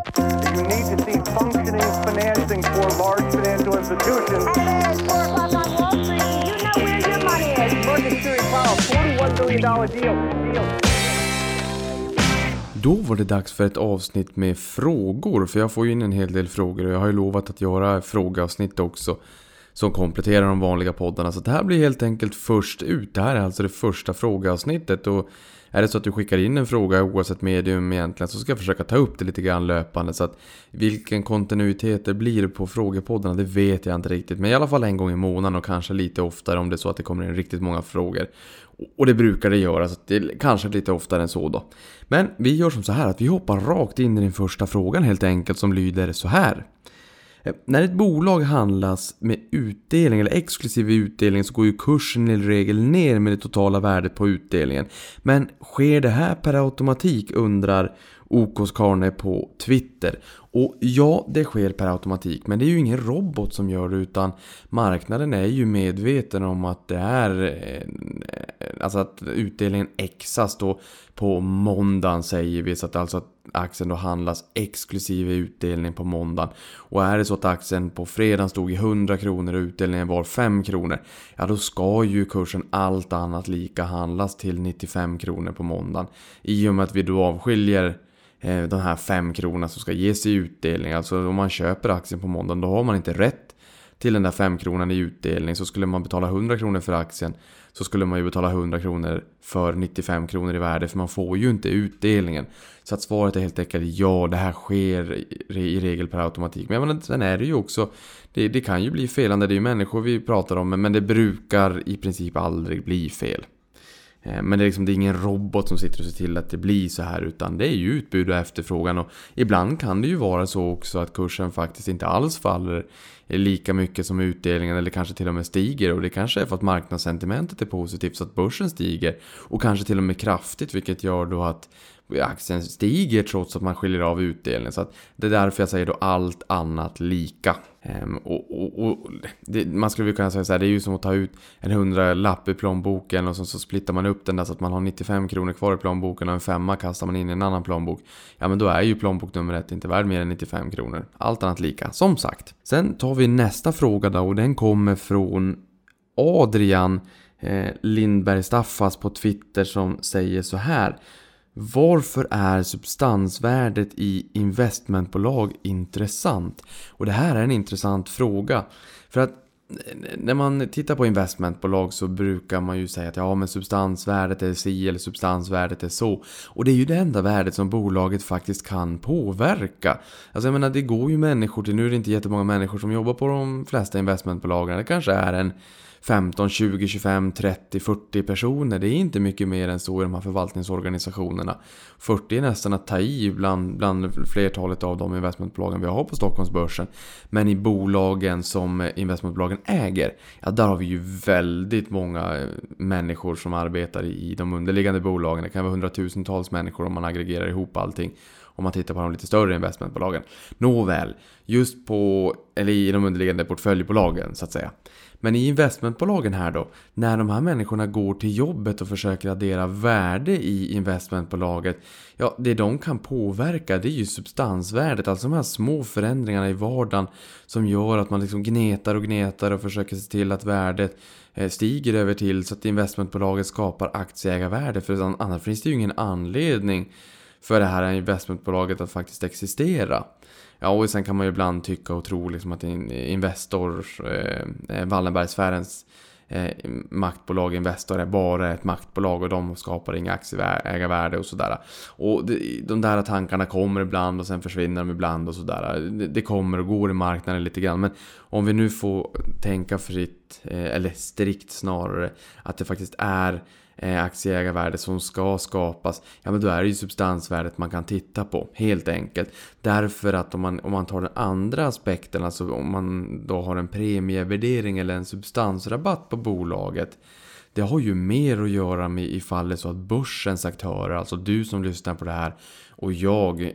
You need to see functioning financing for large financial institutions. And it's 4 o'clock on Wall Street. You know where your money is. Market Theory Powell, $41 billion deal. deal. Då var det dags för ett avsnitt med frågor, för jag får ju in en hel del frågor och jag har ju lovat att göra frågeavsnitt också som kompletterar de vanliga poddarna. Så det här blir helt enkelt först ut. Det här är alltså det första frågeavsnittet och är det så att du skickar in en fråga oavsett medium egentligen så ska jag försöka ta upp det lite grann löpande. Så att vilken kontinuitet det blir på frågepoddarna det vet jag inte riktigt. Men i alla fall en gång i månaden och kanske lite oftare om det är så att det kommer in riktigt många frågor. Och det brukar det göra, så det är kanske lite oftare än så då. Men vi gör som så här att vi hoppar rakt in i den första frågan helt enkelt som lyder så här. Eh, när ett bolag handlas med utdelning eller exklusiv utdelning så går ju kursen i regel ner med det totala värdet på utdelningen. Men sker det här per automatik undrar OKs Karne på Twitter. Och ja, det sker per automatik, men det är ju ingen robot som gör det utan marknaden är ju medveten om att det är eh, alltså att utdelningen exas då på måndagen säger vi så att alltså att aktien då handlas exklusive utdelning på måndagen. Och är det så att aktien på fredagen stod i 100 kronor och utdelningen var 5 kronor, ja då ska ju kursen allt annat lika handlas till 95 kronor på måndagen. I och med att vi då avskiljer Eh, de här 5 kronorna som ska ges i utdelning. Alltså om man köper aktien på måndagen då har man inte rätt till den där 5 kronan i utdelning. Så skulle man betala 100 kronor för aktien så skulle man ju betala 100 kronor för 95 kronor i värde för man får ju inte utdelningen. Så att svaret är helt enkelt ja, det här sker i regel per automatik. Men jag menar, sen är det ju också, det, det kan ju bli felande, det är ju människor vi pratar om, men det brukar i princip aldrig bli fel. Eh, men det är, liksom, det är ingen robot som sitter och ser till att det blir så här utan det är ju utbud och efterfrågan. Och ibland kan det ju vara så också att kursen faktiskt inte alls faller lika mycket som utdelningen eller kanske till och med stiger. Och det kanske är för att marknadssentimentet är positivt så att börsen stiger. Och kanske till och med kraftigt vilket gör då att aktien stiger trots att man skiljer av utdelningen. Så att det är därför jag säger då allt annat lika. Ehm, och, och, och det, man skulle kunna säga så här, det är ju som att ta ut en hundralapp i plånboken och så, så splittar man upp den där så att man har 95 kronor kvar i plånboken och en femma kastar man in i en annan plånbok. Ja men då är ju plånbok nummer ett inte värd mer än 95 kronor. Allt annat lika, som sagt. Sen tar vi nästa fråga då och den kommer från Adrian eh, Lindberg Staffas på Twitter som säger så här. Varför är substansvärdet i investmentbolag intressant? Och det här är en intressant fråga. För att när man tittar på investmentbolag så brukar man ju säga att ja men substansvärdet är si eller substansvärdet är så. Och det är ju det enda värdet som bolaget faktiskt kan påverka. Alltså jag menar det går ju människor till, nu är det inte jättemånga människor som jobbar på de flesta investmentbolagen. Det kanske är en 15, 20, 25, 30, 40 personer. Det är inte mycket mer än så i de här förvaltningsorganisationerna. 40 är nästan att ta i bland, bland flertalet av de investmentbolagen vi har på Stockholmsbörsen. Men i bolagen som investmentbolagen äger, ja där har vi ju väldigt många eh, människor som arbetar i de underliggande bolagen. Det kan vara hundratusentals människor om man aggregerar ihop allting om man tittar på de lite större investmentbolagen. Nåväl, just på, eller i de underliggande portföljbolagen så att säga. Men i investmentbolagen här då, när de här människorna går till jobbet och försöker addera värde i investmentbolaget, ja det de kan påverka det är ju substansvärdet, alltså de här små förändringarna i vardagen som gör att man liksom gnetar och gnetar och försöker se till att värdet eh, stiger över till så att investmentbolaget skapar aktieägarvärde, för annars finns det ju ingen anledning för det här investmentbolaget att faktiskt existera. Ja, och sen kan man ju ibland tycka och tro liksom att Investor, eh, eh, Wallenbergsfärens eh, maktbolag Investor är bara ett maktbolag och de skapar inga aktieägarvärde och sådär. Och det, de där tankarna kommer ibland och sen försvinner de ibland och sådär. Det, det kommer och går i marknaden lite grann. Men om vi nu får tänka fritt, eh, eller strikt snarare, att det faktiskt är Eh, aktieägarvärde som ska skapas, ja men då är det ju substansvärdet man kan titta på, helt enkelt. Därför att om man, om man tar den andra aspekten, alltså om man då har en premievärdering eller en substansrabatt på bolaget, det har ju mer att göra med ifall det är så att börsens aktörer, alltså du som lyssnar på det här och jag, eh,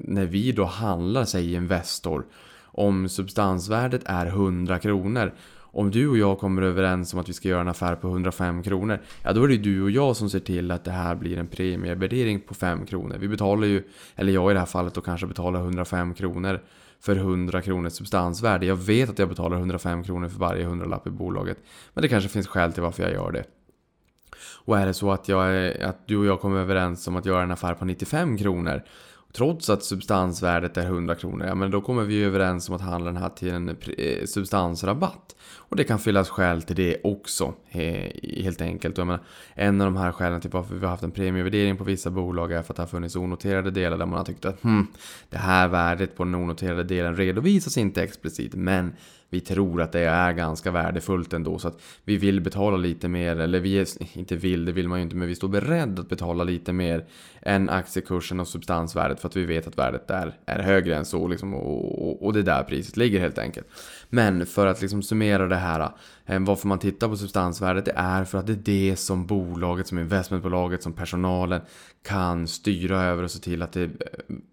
när vi då handlar, säg Investor, om substansvärdet är 100 kronor om du och jag kommer överens om att vi ska göra en affär på 105 kronor, ja då är det ju du och jag som ser till att det här blir en premievärdering på 5 kronor. Vi betalar ju, eller jag i det här fallet då kanske betalar 105 kronor för 100 kronors substansvärde. Jag vet att jag betalar 105 kronor för varje hundralapp i bolaget. Men det kanske finns skäl till varför jag gör det. Och är det så att, jag, att du och jag kommer överens om att göra en affär på 95 kronor Trots att substansvärdet är 100 kronor, ja men då kommer vi överens om att handla den här till en eh, substansrabatt. Och det kan finnas skäl till det också, helt enkelt. Och jag menar, en av de här skälen till varför vi har haft en premievärdering på vissa bolag är för att det har funnits onoterade delar där man har tyckt att hmm, det här värdet på den onoterade delen redovisas inte explicit, men vi tror att det är ganska värdefullt ändå så att vi vill betala lite mer, eller vi är, inte vill, det vill man ju inte, men vi står beredd att betala lite mer än aktiekursen och substansvärdet för att vi vet att värdet där är högre än så liksom, och, och, och det är där priset ligger helt enkelt. Men för att liksom summera det här, eh, varför man tittar på substansvärdet, det är för att det är det som bolaget, som investmentbolaget, som personalen kan styra över och se till att det eh,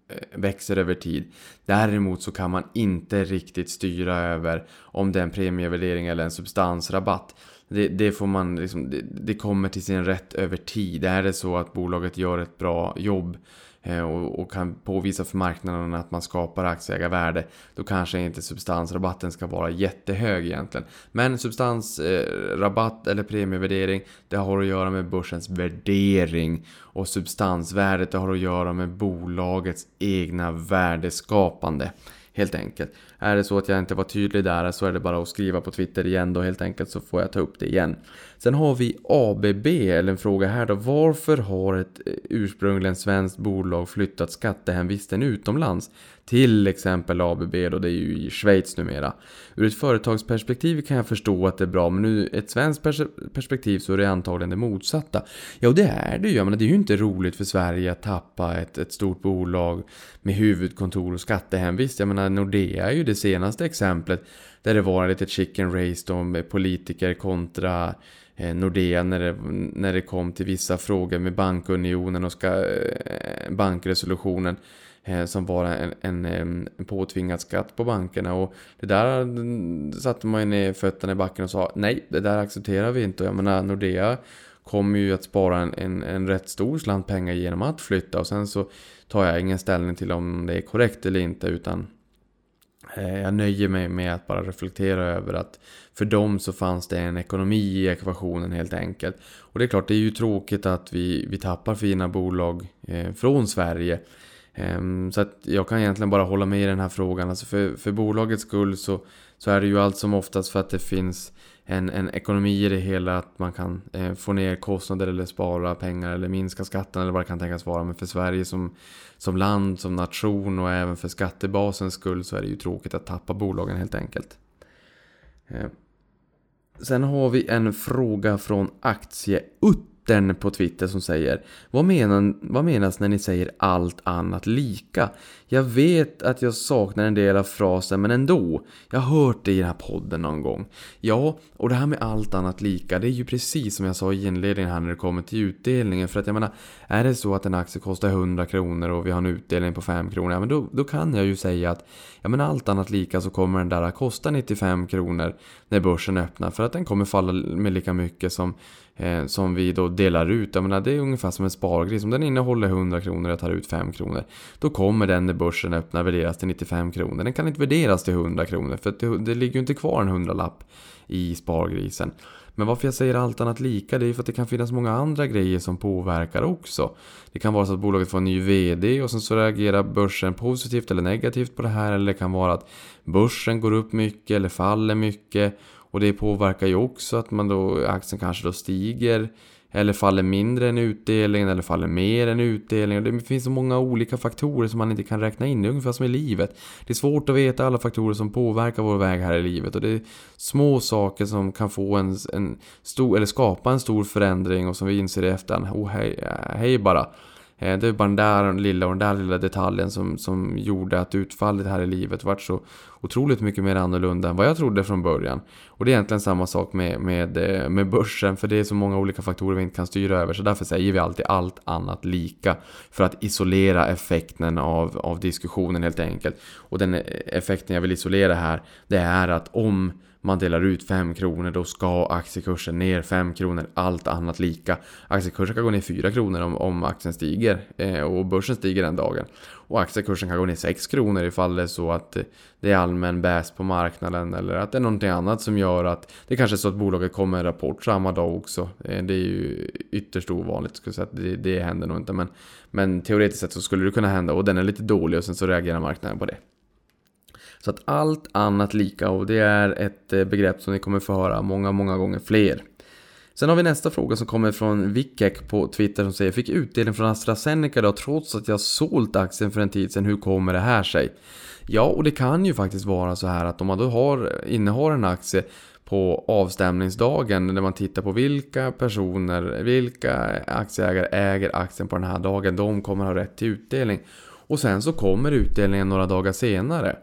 eh, växer över tid. Däremot så kan man inte riktigt styra över om det är en premievärdering eller en substansrabatt. Det, det, får man liksom, det, det, kommer till sin rätt över tid. Är det så att bolaget gör ett bra jobb eh, och, och, kan påvisa för marknaden att man skapar aktieägarvärde då kanske inte substansrabatten ska vara jättehög egentligen. Men substansrabatt eller premievärdering det har att göra med börsens värdering och substansvärdet det har att göra med bolagets egna värdeskapande. Helt enkelt. Är det så att jag inte var tydlig där så är det bara att skriva på Twitter igen då helt enkelt så får jag ta upp det igen. Sen har vi ABB, eller en fråga här då. Varför har ett eh, ursprungligen svenskt bolag flyttat skattehemvisten utomlands? Till exempel ABB då, det är ju i Schweiz numera. Ur ett företagsperspektiv kan jag förstå att det är bra, men ur ett svenskt perspektiv så är det antagligen det motsatta. Ja, det är det ju. Jag menar, det är ju inte roligt för Sverige att tappa ett, ett stort bolag med huvudkontor och skattehemvist. Jag menar, Nordea är ju det senaste exemplet där det var lite chicken race då med politiker kontra eh, Nordea när det, när det kom till vissa frågor med bankunionen och ska, eh, bankresolutionen eh, som var en, en, en påtvingad skatt på bankerna. Och det där satte man ju ner fötterna i backen och sa nej, det där accepterar vi inte. Och jag menar Nordea kommer ju att spara en, en, en rätt stor slant pengar genom att flytta. Och sen så tar jag ingen ställning till om det är korrekt eller inte utan Eh, jag nöjer mig med att bara reflektera över att för dem så fanns det en ekonomi i ekvationen helt enkelt. Och det är klart, det är ju tråkigt att vi, vi tappar fina bolag eh, från Sverige. Ehm, så att jag kan egentligen bara hålla med i den här frågan. Alltså för, för bolagets skull så, så är det ju allt som oftast för att det finns en, en ekonomi i det hela, att man kan eh, få ner kostnader eller spara pengar eller minska skatten eller vad det kan tänkas vara. Men för Sverige som, som land, som nation och även för skattebasens skull så är det ju tråkigt att tappa bolagen helt enkelt. Eh. Sen har vi en fråga från Aktieutt den på Twitter som säger vad, menar, vad menas när ni säger allt annat lika? Jag vet att jag saknar en del av frasen men ändå. Jag har hört det i den här podden någon gång. Ja, och det här med allt annat lika det är ju precis som jag sa i inledningen här när det kommer till utdelningen. För att jag menar, är det så att en aktie kostar 100 kronor och vi har en utdelning på 5 kronor, ja men då, då kan jag ju säga att ja men allt annat lika så kommer den där att kosta 95 kronor när börsen öppnar. För att den kommer falla med lika mycket som eh, som vi då delar ut. Jag menar, det är ungefär som en spargris. Om den innehåller 100 kronor och jag tar ut 5 kronor. Då kommer den när börsen öppnar värderas till 95 kronor. Den kan inte värderas till 100 kronor för det, det ligger ju inte kvar en hundralapp i spargrisen. Men varför jag säger allt annat lika, det är för att det kan finnas många andra grejer som påverkar också. Det kan vara så att bolaget får en ny VD och sen så reagerar börsen positivt eller negativt på det här. Eller det kan vara att börsen går upp mycket eller faller mycket. Och det påverkar ju också att man då, aktien kanske då stiger eller faller mindre än utdelningen eller faller mer än utdelningen. Det finns så många olika faktorer som man inte kan räkna in. Det är ungefär som i livet. Det är svårt att veta alla faktorer som påverkar vår väg här i livet. Och det är små saker som kan få en, en stor, eller skapa en stor förändring och som vi inser i efterhand. Oh, hej, eh, hej bara. Eh, det är bara den där lilla och den där lilla detaljen som, som gjorde att utfallet här i livet vart så otroligt mycket mer annorlunda än vad jag trodde från början. Och det är egentligen samma sak med, med, eh, med börsen, för det är så många olika faktorer vi inte kan styra över. Så därför säger vi alltid allt annat lika. För att isolera effekten av, av diskussionen helt enkelt. Och den effekten jag vill isolera här, det är att om man delar ut 5 kronor, då ska aktiekursen ner 5 kronor, allt annat lika. Aktiekursen kan gå ner 4 kronor om, om aktien stiger eh, och börsen stiger den dagen. Och aktiekursen kan gå ner 6 kronor ifall det är så att det är allmän bäs på marknaden eller att det är någonting annat som gör att det kanske är så att bolaget kommer en rapport samma dag också. Eh, det är ju ytterst ovanligt, skulle säga att det, det händer nog inte. Men, men teoretiskt sett så skulle det kunna hända och den är lite dålig och sen så reagerar marknaden på det. Så att allt annat lika och det är ett eh, begrepp som ni kommer få höra många, många gånger fler. Sen har vi nästa fråga som kommer från Vickek på Twitter som säger Fick utdelning från AstraZeneca idag trots att jag sålt aktien för en tid sedan. Hur kommer det här sig? Ja, och det kan ju faktiskt vara så här att om man då har, innehar en aktie på avstämningsdagen när man tittar på vilka personer, vilka aktieägare äger aktien på den här dagen. De kommer ha rätt till utdelning. Och sen så kommer utdelningen några dagar senare.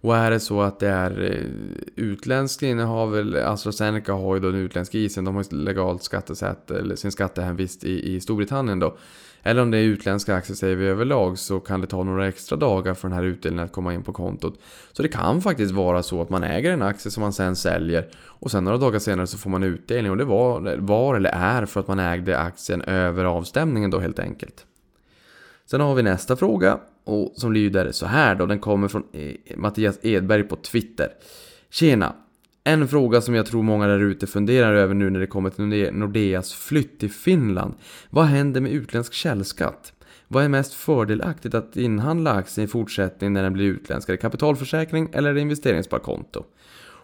Och är det så att det är eh, utländskt innehav, AstraZeneca alltså har ju då den utländska isen, de har ju legalt skattesätt, eller sin skattehemvist i, i Storbritannien då. Eller om det är utländska aktier säger vi överlag så kan det ta några extra dagar för den här utdelningen att komma in på kontot. Så det kan faktiskt vara så att man äger en aktie som man sen säljer och sen några dagar senare så får man utdelning och det var, var eller är för att man ägde aktien över avstämningen då helt enkelt. Sen har vi nästa fråga och som lyder så här då. Den kommer från eh, Mattias Edberg på Twitter. Tjena! En fråga som jag tror många där ute funderar över nu när det kommer till Nordeas flytt till Finland. Vad händer med utländsk källskatt? Vad är mest fördelaktigt att inhandla aktien i fortsättningen när den blir utländsk? Är det kapitalförsäkring eller är det investeringssparkonto?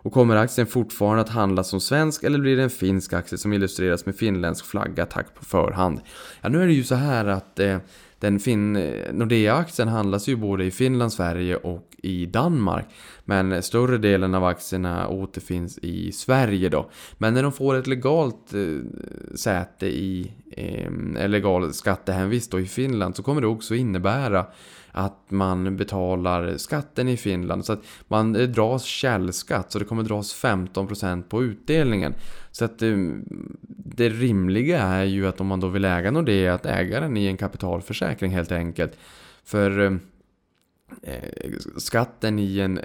Och kommer aktien fortfarande att handlas som svensk eller blir det en finsk aktie som illustreras med finländsk flagga? Tack på förhand. Ja, nu är det ju så här att eh, den fin Nordea-aktien handlas ju både i Finland, Sverige och i Danmark. Men större delen av aktierna återfinns i Sverige då. Men när de får ett legalt eh, säte i, eh, legal skattehemvist då i Finland så kommer det också innebära att man betalar skatten i Finland. Så att man det dras källskatt, så det kommer dras 15% på utdelningen. Så att det, det rimliga är ju att om man då vill äga Nordea, att äga den i en kapitalförsäkring helt enkelt. För eh, eh, skatten i en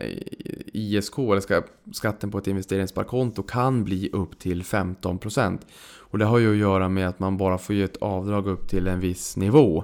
ISK, eller skatten på ett investeringssparkonto, kan bli upp till 15%. Och det har ju att göra med att man bara får ge ett avdrag upp till en viss nivå.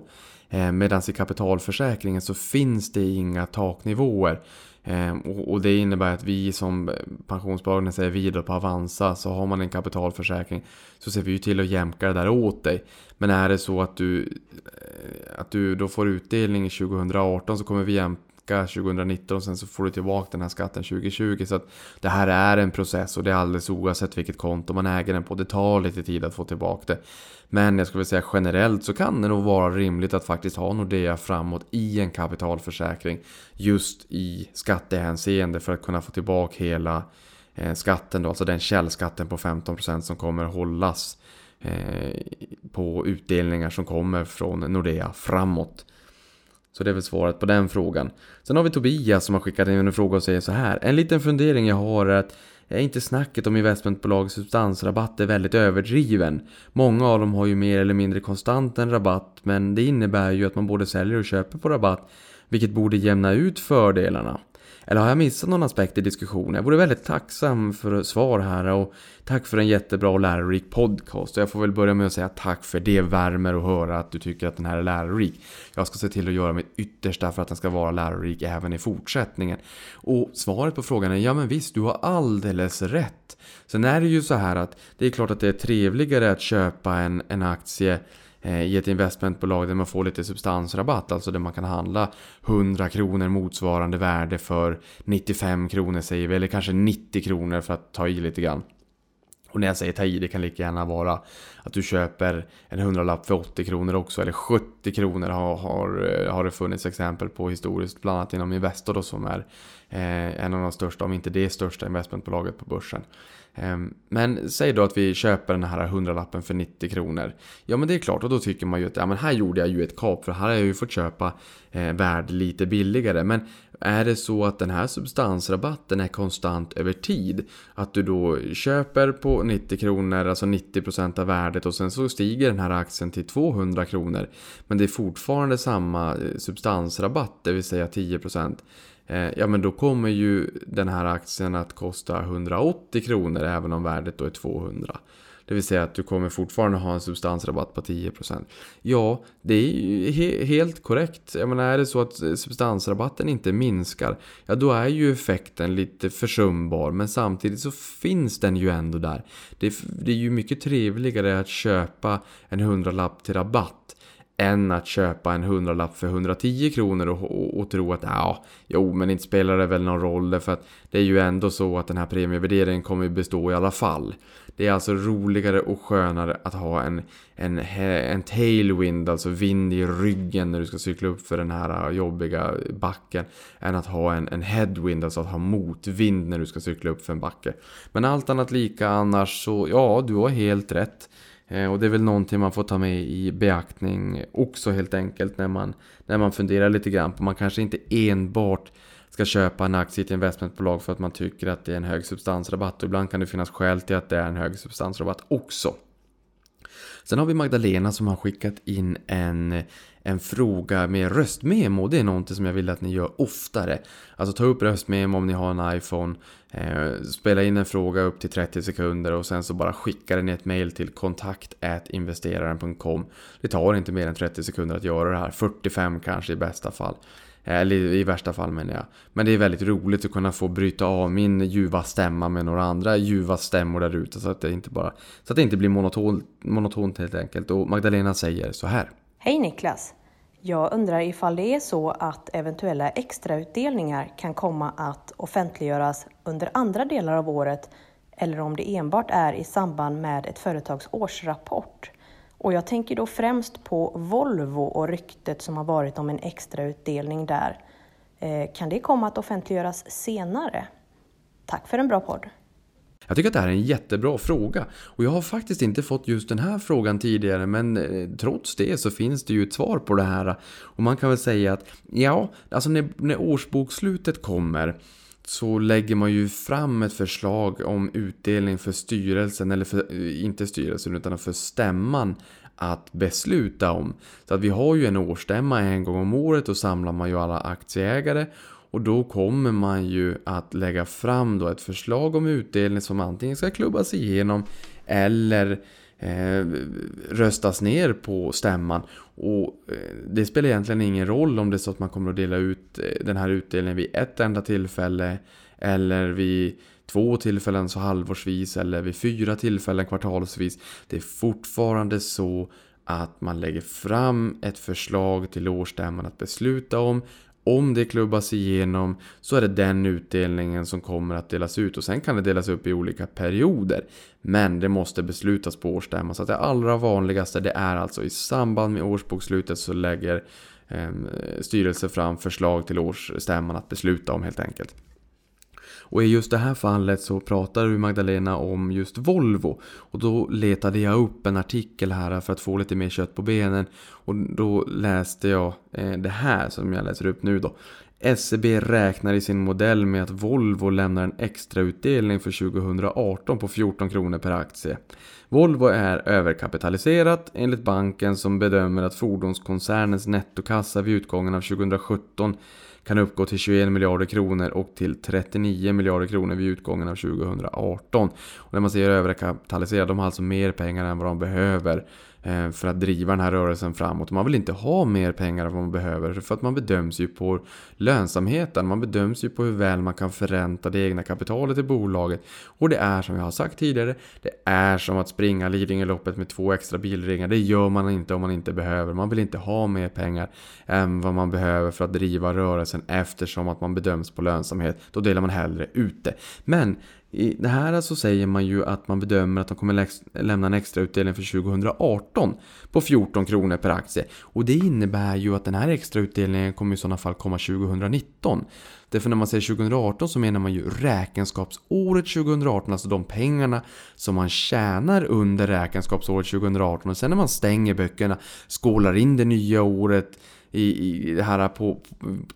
Eh, Medan i kapitalförsäkringen så finns det inga taknivåer. Eh, och det innebär att vi som pensionsbolagen säger vidare på Avanza så har man en kapitalförsäkring så ser vi ju till att jämka det där åt dig. Men är det så att du, eh, att du då får utdelning 2018 så kommer vi jämka 2019 och sen så får du tillbaka den här skatten 2020. Så att det här är en process och det är alldeles oavsett vilket konto man äger den på. Det tar lite tid att få tillbaka det. Men jag skulle säga generellt så kan det nog vara rimligt att faktiskt ha Nordea framåt i en kapitalförsäkring. Just i skattehänseende för att kunna få tillbaka hela eh, skatten då, alltså den källskatten på 15% som kommer hållas eh, på utdelningar som kommer från Nordea framåt. Så det är väl svaret på den frågan. Sen har vi Tobias som har skickat in en fråga och säger så här. En liten fundering jag har är att är inte snacket om investmentbolags substansrabatt är väldigt överdriven. Många av dem har ju mer eller mindre konstant en rabatt men det innebär ju att man både säljer och köper på rabatt vilket borde jämna ut fördelarna. Eller har jag missat någon aspekt i diskussionen? Jag vore väldigt tacksam för svar här och tack för en jättebra och lärorik podcast. Och jag får väl börja med att säga tack för det värmer att höra att du tycker att den här är lärorik. Jag ska se till att göra mitt yttersta för att den ska vara lärorik även i fortsättningen. Och svaret på frågan är ja men visst, du har alldeles rätt. Sen är det ju så här att det är klart att det är trevligare att köpa en, en aktie Eh, i ett investmentbolag där man får lite substansrabatt, alltså där man kan handla 100 kronor motsvarande värde för 95 kronor säger vi, eller kanske 90 kronor för att ta i lite grann. Och när jag säger ta i, det kan lika gärna vara att du köper en hundralapp för 80 kronor också, eller 70 kronor har, har, eh, har det funnits exempel på historiskt, bland annat inom Investor då, som är eh, en av de största, om inte det största investmentbolaget på börsen. Ehm, men säg då att vi köper den här hundralappen för 90 kronor. Ja men det är klart och då tycker man ju att ja, men här gjorde jag ju ett kap för här har jag ju fått köpa eh, värd lite billigare. Men Är det så att den här substansrabatten är konstant över tid, att du då köper på 90 kronor, alltså 90% av värdet och sen så stiger den här aktien till 200 kronor. Men det är fortfarande samma eh, substansrabatt, det vill säga 10%. Eh, ja men då kommer ju den här aktien att kosta 180 kronor även om värdet då är 200. Det vill säga att du kommer fortfarande ha en substansrabatt på 10%. Ja, det är ju he helt korrekt. Jag menar, är det så att substansrabatten inte minskar, ja då är ju effekten lite försumbar. Men samtidigt så finns den ju ändå där. Det är, det är ju mycket trevligare att köpa en hundralapp till rabatt än att köpa en hundralapp för 110 kronor och, och, och tro att ja, jo men inte spelar det väl någon roll för att det är ju ändå så att den här premievärderingen kommer bestå i alla fall. Det är alltså roligare och skönare att ha en, en, en tailwind, alltså vind i ryggen när du ska cykla upp för den här jobbiga backen, än att ha en, en headwind, alltså att ha motvind när du ska cykla upp för en backe. Men allt annat lika annars så, ja, du har helt rätt. Eh, och det är väl någonting man får ta med i beaktning också helt enkelt när man, när man funderar lite grann på. Man kanske inte enbart ska köpa en aktie i ett investmentbolag för att man tycker att det är en hög substansrabatt. Och ibland kan det finnas skäl till att det är en hög substansrabatt också. Sen har vi Magdalena som har skickat in en, en fråga med röstmemo. Det är någonting som jag vill att ni gör oftare. Alltså ta upp röstmemo om ni har en iPhone. Eh, spela in en fråga upp till 30 sekunder och sen så bara skicka den i ett mail till kontakt.investeraren.com. Det tar inte mer än 30 sekunder att göra det här. 45 kanske i bästa fall. Eller i värsta fall menar jag. Men det är väldigt roligt att kunna få bryta av min ljuva stämma med några andra ljuva stämmor där ute. Så att det inte bara så att det inte blir monotont, monotont helt enkelt. Och Magdalena säger så här. Hej Niklas! Jag undrar ifall det är så att eventuella extrautdelningar kan komma att offentliggöras under andra delar av året eller om det enbart är i samband med ett företags årsrapport. Och jag tänker då främst på Volvo och ryktet som har varit om en extrautdelning där. Eh, kan det komma att offentliggöras senare? Tack för en bra podd! Jag tycker att det här är en jättebra fråga. Och jag har faktiskt inte fått just den här frågan tidigare men eh, trots det så finns det ju ett svar på det här. Och man kan väl säga att ja, alltså när, när årsbokslutet kommer så lägger man ju fram ett förslag om utdelning för styrelsen, eller för, eh, inte styrelsen utan för stämman att besluta om. Så att vi har ju en årsstämma en gång om året och samlar man ju alla aktieägare och då kommer man ju att lägga fram då ett förslag om utdelning som antingen ska klubbas igenom eller eh, röstas ner på stämman. Och eh, det spelar egentligen ingen roll om det är så att man kommer att dela ut eh, den här utdelningen vid ett enda tillfälle eller vid två tillfällen så halvårsvis eller vid fyra tillfällen kvartalsvis. Det är fortfarande så att man lägger fram ett förslag till årsstämman att besluta om om det klubbas igenom så är det den utdelningen som kommer att delas ut och sen kan det delas upp i olika perioder. Men det måste beslutas på årsstämman så att det allra vanligaste det är alltså i samband med årsbokslutet så lägger eh, styrelsen fram förslag till årsstämman att besluta om helt enkelt. Och i just det här fallet så pratar du Magdalena om just Volvo. Och då letade jag upp en artikel här för att få lite mer kött på benen. Och då läste jag eh, det här som jag läser upp nu då. SEB räknar i sin modell med att Volvo lämnar en extrautdelning för 2018 på 14 kronor per aktie. Volvo är överkapitaliserat enligt banken som bedömer att fordonskoncernens nettokassa vid utgången av 2017 kan uppgå till 21 miljarder kronor och till 39 miljarder kronor vid utgången av 2018. Och när man säger överkapitaliserad, de har alltså mer pengar än vad de behöver Eh, för att driva den här rörelsen framåt. Man vill inte ha mer pengar än vad man behöver för att man bedöms ju på lönsamheten. Man bedöms ju på hur väl man kan förränta det egna kapitalet i bolaget. Och det är som jag har sagt tidigare, det är som att springa Lidingöloppet med två extra bilringar. Det gör man inte om man inte behöver. Man vill inte ha mer pengar än vad man behöver för att driva rörelsen eftersom att man bedöms på lönsamhet. Då delar man hellre ut det. Men i det här så säger man ju att man bedömer att de kommer lämna en extra utdelning för 2018 på 14 kronor per aktie. Och det innebär ju att den här extra utdelningen kommer i sådana fall komma 2019. Därför när man säger 2018 så menar man ju räkenskapsåret 2018, alltså de pengarna som man tjänar under räkenskapsåret 2018. Och sen när man stänger böckerna, skålar in det nya året, i, i det här på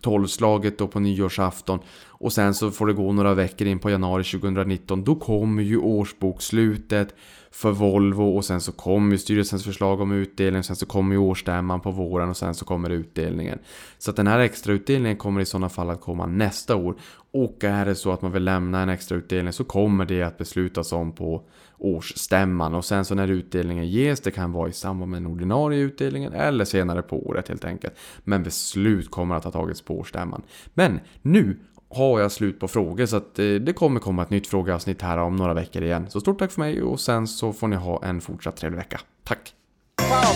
tolvslaget då på nyårsafton. Och sen så får det gå några veckor in på januari 2019. Då kommer ju årsbokslutet för Volvo och sen så kommer ju styrelsens förslag om utdelning. Sen så kommer ju årsstämman på våren och sen så kommer utdelningen. Så att den här extrautdelningen kommer i sådana fall att komma nästa år. Och är det så att man vill lämna en extrautdelning så kommer det att beslutas om på årsstämman. Och sen så när utdelningen ges, det kan vara i samband med den ordinarie utdelningen eller senare på året helt enkelt. Men beslut kommer att ha tagits på årsstämman. Men nu har jag slut på frågor så att eh, det kommer komma ett nytt frågeavsnitt här om några veckor igen. Så stort tack för mig och sen så får ni ha en fortsatt trevlig vecka. Tack! Wow,